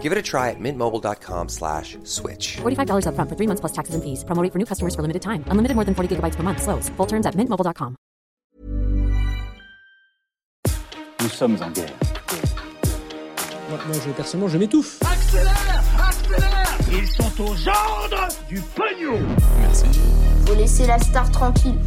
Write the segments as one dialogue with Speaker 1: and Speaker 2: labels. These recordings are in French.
Speaker 1: Give it a try at mintmobile.com slash switch.
Speaker 2: $45 upfront for three months plus taxes and fees. Promo rate for new customers for limited time. Unlimited more than 40 gigabytes per month. Slows. Full terms at mintmobile.com.
Speaker 3: Nous sommes en guerre.
Speaker 4: Moi, moi, je, personnellement, je m'étouffe.
Speaker 5: Accélère Accélère Ils sont aux ordres du pognon
Speaker 6: Faut laisser la star tranquille.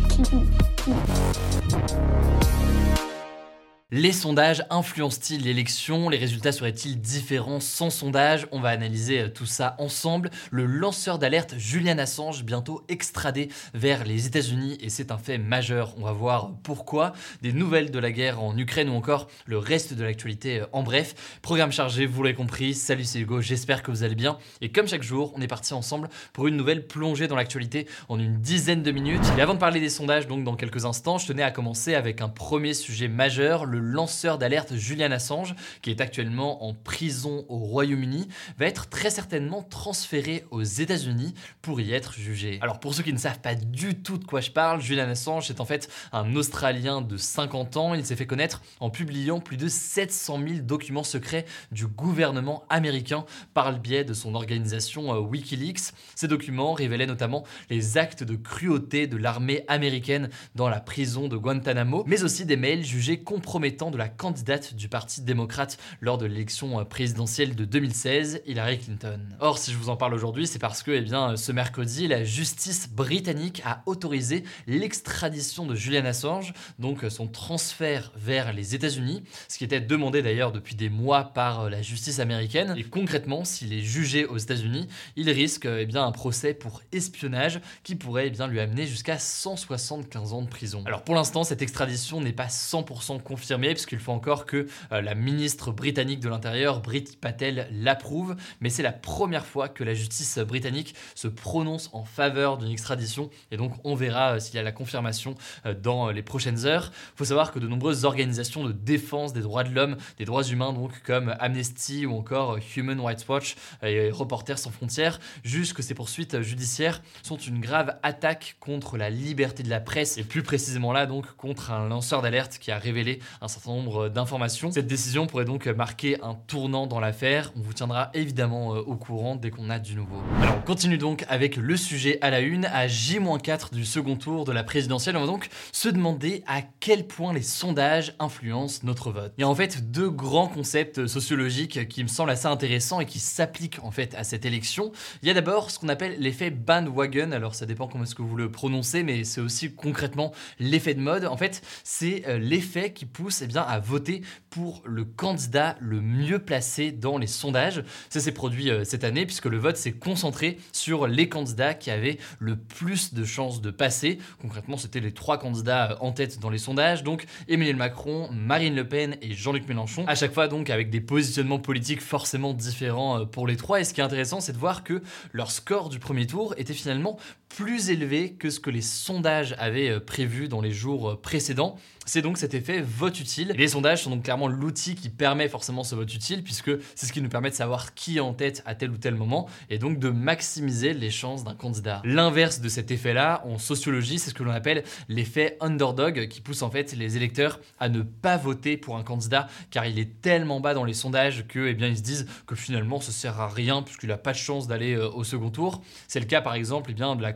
Speaker 7: Les sondages influencent-ils l'élection? Les résultats seraient-ils différents sans sondage? On va analyser euh, tout ça ensemble. Le lanceur d'alerte Julian Assange bientôt extradé vers les États-Unis et c'est un fait majeur. On va voir pourquoi. Des nouvelles de la guerre en Ukraine ou encore le reste de l'actualité euh, en bref. Programme chargé, vous l'avez compris. Salut, c'est Hugo. J'espère que vous allez bien. Et comme chaque jour, on est parti ensemble pour une nouvelle plongée dans l'actualité en une dizaine de minutes. Et avant de parler des sondages, donc dans quelques instants, je tenais à commencer avec un premier sujet majeur. Lanceur d'alerte Julian Assange, qui est actuellement en prison au Royaume-Uni, va être très certainement transféré aux États-Unis pour y être jugé. Alors pour ceux qui ne savent pas du tout de quoi je parle, Julian Assange est en fait un Australien de 50 ans. Il s'est fait connaître en publiant plus de 700 000 documents secrets du gouvernement américain par le biais de son organisation euh, Wikileaks. Ces documents révélaient notamment les actes de cruauté de l'armée américaine dans la prison de Guantanamo, mais aussi des mails jugés compromettants de la candidate du Parti démocrate lors de l'élection euh, présidentielle de 2016, Hillary Clinton. Or, si je vous en parle aujourd'hui, c'est parce que, eh bien, ce mercredi, la justice britannique a autorisé l'extradition de Julian Assange, donc euh, son transfert vers les États-Unis, ce qui était demandé d'ailleurs depuis des mois par euh, la justice américaine. Et concrètement, s'il est jugé aux États-Unis, il risque eh bien, un procès pour espionnage qui pourrait eh bien, lui amener jusqu'à 175 ans de prison. Alors pour l'instant, cette extradition n'est pas 100% confirmée, puisqu'il faut encore que euh, la ministre britannique de l'Intérieur, Brit Patel, l'approuve, mais c'est la première fois que la justice britannique se prononce en faveur d'une extradition, et donc on verra euh, s'il y a la confirmation euh, dans les prochaines heures. Il faut savoir que de nombreuses organisations de défense des droits de l'homme, des droits humains, donc comme Amnesty ou encore Human Rights Watch et Reporters sans frontières, jugent que ces poursuites judiciaires sont une grave attaque contre la liberté de la presse, et plus précisément là donc contre un lanceur d'alerte qui a révélé un certain nombre d'informations. Cette décision pourrait donc marquer un tournant dans l'affaire. On vous tiendra évidemment euh, au courant dès qu'on a du nouveau. Alors on continue donc avec le sujet à la une. À J-4 du second tour de la présidentielle, on va donc se demander à quel point les sondages influencent notre vote. Il y a en fait deux grands concepts sociologiques qui me semblent assez intéressants et qui s'appliquent en fait à cette élection. Il y a d'abord ce qu'on appelle l'effet bandwagon. Alors ça dépend comment est-ce que vous le prononcez, mais c'est aussi concrètement l'effet de mode. En fait, c'est euh, l'effet qui pousse eh bien, à voter pour le candidat le mieux placé dans les sondages. Ça s'est produit euh, cette année puisque le vote s'est concentré sur les candidats qui avaient le plus de chances de passer. Concrètement, c'était les trois candidats euh, en tête dans les sondages, donc Emmanuel Macron, Marine Le Pen et Jean-Luc Mélenchon. À chaque fois donc avec des positionnements politiques forcément différents euh, pour les trois. Et ce qui est intéressant, c'est de voir que leur score du premier tour était finalement plus élevé que ce que les sondages avaient prévu dans les jours précédents. C'est donc cet effet vote utile. Les sondages sont donc clairement l'outil qui permet forcément ce vote utile, puisque c'est ce qui nous permet de savoir qui est en tête à tel ou tel moment, et donc de maximiser les chances d'un candidat. L'inverse de cet effet-là, en sociologie, c'est ce que l'on appelle l'effet underdog, qui pousse en fait les électeurs à ne pas voter pour un candidat, car il est tellement bas dans les sondages que, eh bien, ils se disent que finalement, ça sert à rien, puisqu'il n'a pas de chance d'aller euh, au second tour. C'est le cas, par exemple, eh bien, de la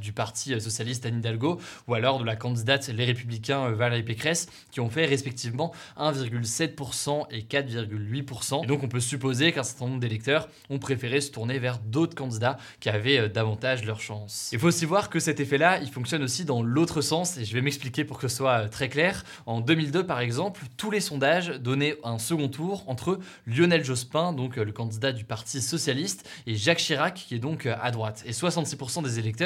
Speaker 7: du Parti socialiste Anne Hidalgo, ou alors de la candidate Les Républicains euh, Valérie Pécresse, qui ont fait respectivement 1,7% et 4,8%. Et donc on peut supposer qu'un certain nombre d'électeurs ont préféré se tourner vers d'autres candidats qui avaient euh, davantage leur chance. Il faut aussi voir que cet effet-là, il fonctionne aussi dans l'autre sens, et je vais m'expliquer pour que ce soit euh, très clair. En 2002, par exemple, tous les sondages donnaient un second tour entre Lionel Jospin, donc euh, le candidat du Parti Socialiste, et Jacques Chirac, qui est donc à droite. Et 66% des électeurs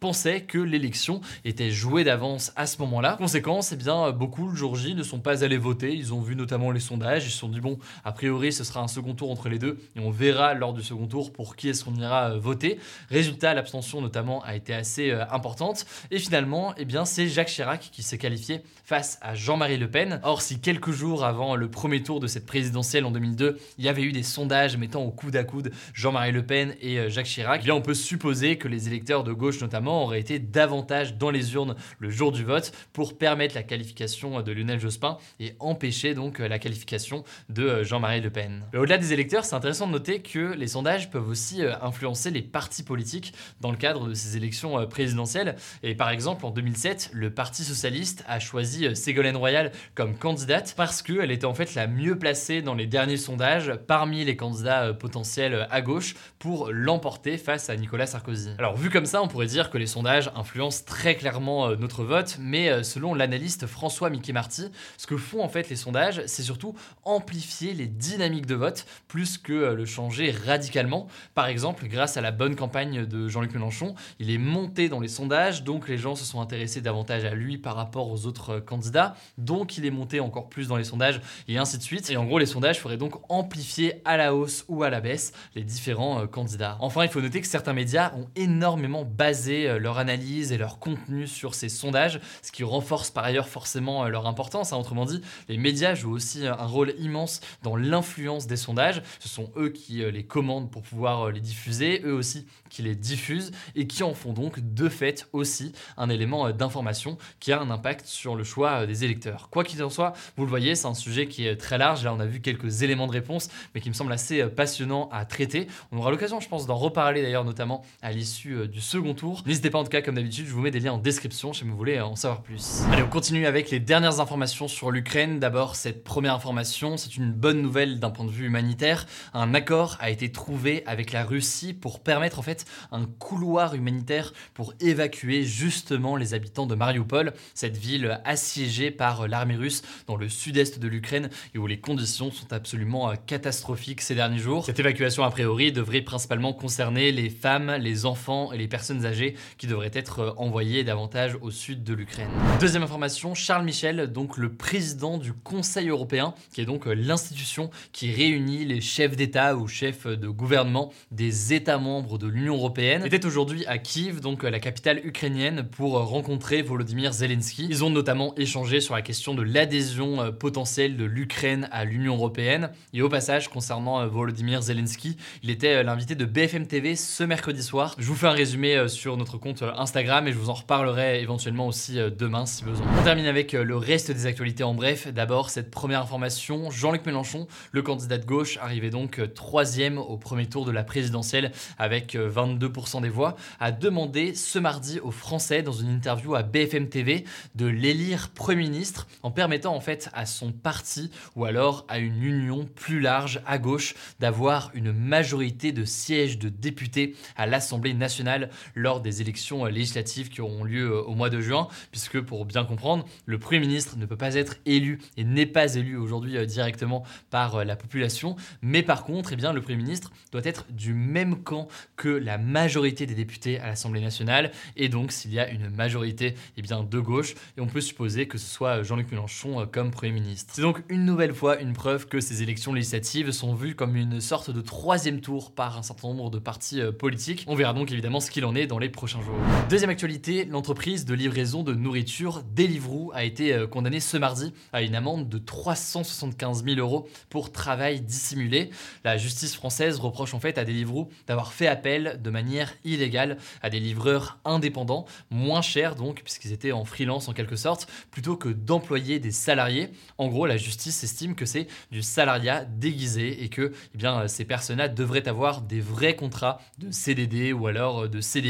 Speaker 7: pensaient que l'élection était jouée d'avance à ce moment-là. Conséquence, eh bien, beaucoup le jour J ne sont pas allés voter. Ils ont vu notamment les sondages. Ils se sont dit bon, a priori, ce sera un second tour entre les deux et on verra lors du second tour pour qui est-ce qu'on ira euh, voter. Résultat, l'abstention notamment a été assez euh, importante et finalement, eh bien, c'est Jacques Chirac qui s'est qualifié face à Jean-Marie Le Pen. Or, si quelques jours avant le premier tour de cette présidentielle en 2002, il y avait eu des sondages mettant au coude à coude Jean-Marie Le Pen et euh, Jacques Chirac, eh bien, on peut supposer que les électeurs de gauche notamment auraient été davantage dans les urnes le jour du vote pour permettre la qualification de Lionel Jospin et empêcher donc la qualification de Jean-Marie Le Pen. Au-delà des électeurs, c'est intéressant de noter que les sondages peuvent aussi euh, influencer les partis politiques dans le cadre de ces élections euh, présidentielles. Et par exemple, en 2007, le Parti socialiste a choisi euh, Ségolène Royal comme candidate parce qu'elle était en fait la mieux placée dans les derniers sondages parmi les candidats potentiels à gauche pour l'emporter face à Nicolas Sarkozy. Alors vu comme ça, on pourrait dire que les sondages influencent très clairement notre vote, mais selon l'analyste François Mickey Marty, ce que font en fait les sondages, c'est surtout amplifier les dynamiques de vote plus que le changer radicalement. Par exemple, grâce à la bonne campagne de Jean-Luc Mélenchon, il est monté dans les sondages, donc les gens se sont intéressés davantage à lui par rapport aux autres euh, candidats, donc il est monté encore plus dans les sondages, et ainsi de suite. Et en gros, les sondages feraient donc amplifier à la hausse ou à la baisse les différents euh, candidats. Enfin, il faut noter que certains médias ont énormément basé euh, leur analyse et leur contenu sur ces sondages, ce qui renforce par ailleurs forcément leur importance. Hein. Autrement dit, les médias jouent aussi un rôle immense dans l'influence des sondages. Ce sont eux qui les commandent pour pouvoir les diffuser, eux aussi qui les diffusent et qui en font donc de fait aussi un élément euh, d'information qui a un impact sur le choix euh, des électeurs. Quoi qu'il en soit, vous le voyez, c'est un sujet qui est très large. Là, on a vu quelques éléments de réponse, mais qui me semble assez euh, passionnant à traiter. On aura l'occasion, je pense, d'en reparler d'ailleurs, notamment à l'issue du second tour. N'hésitez pas en tout cas, comme d'habitude, je vous mets des liens en description si vous voulez en savoir plus. Allez, on continue avec les dernières informations sur l'Ukraine. D'abord, cette première information, c'est une bonne nouvelle d'un point de vue humanitaire. Un accord a été trouvé avec la Russie pour permettre en fait un couloir humanitaire pour évacuer justement les habitants de Mariupol, cette ville assiégée par l'armée russe dans le sud-est de l'Ukraine et où les conditions sont absolument euh, catastrophiques ces derniers jours. Cette évacuation a priori devrait principalement concerner les femmes, les enfants et les personnes âgées qui devraient être euh, envoyées davantage au sud de l'Ukraine. Deuxième information, Charles Michel, donc le président du Conseil européen, qui est donc euh, l'institution qui réunit les chefs d'État ou chefs de gouvernement des États membres de l'Union européenne, était aujourd'hui à Kiev, donc la capitale ukrainienne, pour rencontrer Volodymyr Zelensky. Ils ont notamment échangé sur la question de l'adhésion euh, potentielle de l'Ukraine à l'Union européenne. Et au passage, concernant euh, Volodymyr Zelensky, il était euh, l'invité de BFM TV ce mercredi soir. Je vous fais un résumé sur notre compte Instagram et je vous en reparlerai éventuellement aussi demain si besoin. On termine avec le reste des actualités en bref. D'abord, cette première information, Jean-Luc Mélenchon, le candidat de gauche, arrivait donc troisième au premier tour de la présidentielle avec 22% des voix, a demandé ce mardi aux Français dans une interview à BFM TV de l'élire Premier ministre en permettant en fait à son parti ou alors à une union plus large à gauche d'avoir une majorité de sièges de députés à l'Assemblée nationale lors des élections législatives qui auront lieu au mois de juin, puisque pour bien comprendre, le Premier ministre ne peut pas être élu et n'est pas élu aujourd'hui euh, directement par euh, la population, mais par contre, eh bien, le Premier ministre doit être du même camp que la majorité des députés à l'Assemblée nationale, et donc s'il y a une majorité eh bien, de gauche, et on peut supposer que ce soit Jean-Luc Mélenchon euh, comme Premier ministre. C'est donc une nouvelle fois une preuve que ces élections législatives sont vues comme une sorte de troisième tour par un certain nombre de partis euh, politiques. On verra donc évidemment ce qu'il en est dans les prochains jours. Deuxième actualité, l'entreprise de livraison de nourriture Deliveroo a été euh, condamnée ce mardi à une amende de 375 000 euros pour travail dissimulé. La justice française reproche en fait à Deliveroo d'avoir fait appel de manière illégale à des livreurs indépendants, moins chers donc, puisqu'ils étaient en freelance en quelque sorte, plutôt que d'employer des salariés. En gros, la justice estime que c'est du salariat déguisé et que eh bien, ces personnes-là devraient avoir des vrais contrats de CDD ou alors de CDI.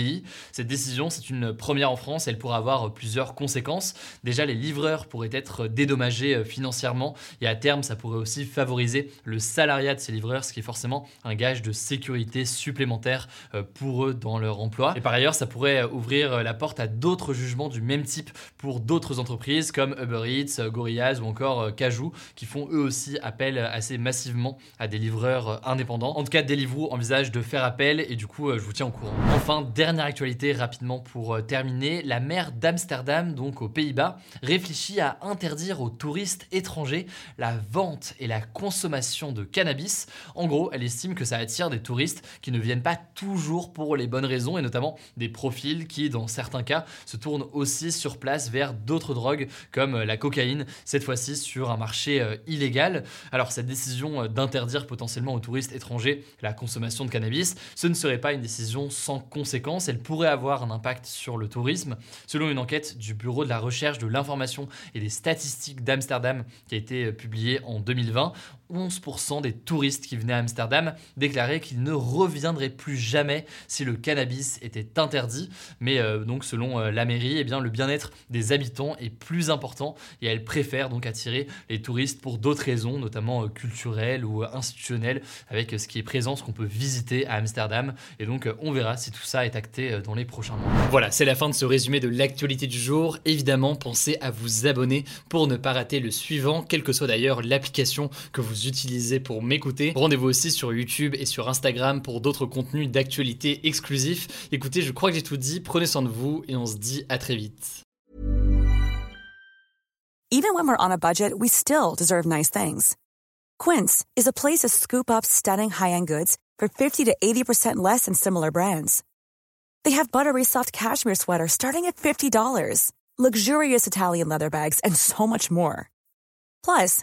Speaker 7: Cette décision, c'est une première en France, elle pourrait avoir plusieurs conséquences. Déjà, les livreurs pourraient être dédommagés financièrement et à terme, ça pourrait aussi favoriser le salariat de ces livreurs, ce qui est forcément un gage de sécurité supplémentaire euh, pour eux dans leur emploi. Et par ailleurs, ça pourrait ouvrir la porte à d'autres jugements du même type pour d'autres entreprises comme Uber Eats, Gorillaz ou encore Cajou, qui font eux aussi appel assez massivement à des livreurs indépendants. En tout cas, Deliveroo envisage de faire appel et du coup, je vous tiens au courant. Enfin, Dernière actualité rapidement pour euh, terminer, la maire d'Amsterdam, donc aux Pays-Bas, réfléchit à interdire aux touristes étrangers la vente et la consommation de cannabis. En gros, elle estime que ça attire des touristes qui ne viennent pas toujours pour les bonnes raisons et notamment des profils qui, dans certains cas, se tournent aussi sur place vers d'autres drogues comme euh, la cocaïne, cette fois-ci sur un marché euh, illégal. Alors cette décision d'interdire potentiellement aux touristes étrangers la consommation de cannabis, ce ne serait pas une décision sans conséquence, elle pourrait avoir un impact sur le tourisme. Selon une enquête du Bureau de la recherche de l'information et des statistiques d'Amsterdam qui a été publiée en 2020, 11% des touristes qui venaient à Amsterdam déclaraient qu'ils ne reviendraient plus jamais si le cannabis était interdit. Mais euh, donc selon euh, la mairie, eh bien, le bien-être des habitants est plus important et elle préfère donc attirer les touristes pour d'autres raisons, notamment euh, culturelles ou institutionnelles, avec ce qui est présent, ce qu'on peut visiter à Amsterdam. Et donc on verra si tout ça est acté dans les prochains mois. Voilà, c'est la fin de ce résumé de l'actualité du jour. Évidemment, pensez à vous abonner pour ne pas rater le suivant, quelle que soit d'ailleurs l'application que vous utilisez pour m'écouter. Rendez-vous aussi sur YouTube et sur Instagram pour d'autres contenus d'actualité exclusifs. Écoutez, je crois que j'ai tout dit, prenez soin de vous et on se dit à très vite.
Speaker 8: Even when we're on a budget, we still deserve nice things. Quince is a place to scoop up stunning high-end goods for 50 to 80% less than similar brands. They have buttery soft cashmere sweaters starting at $50, luxurious Italian leather bags, and so much more. Plus,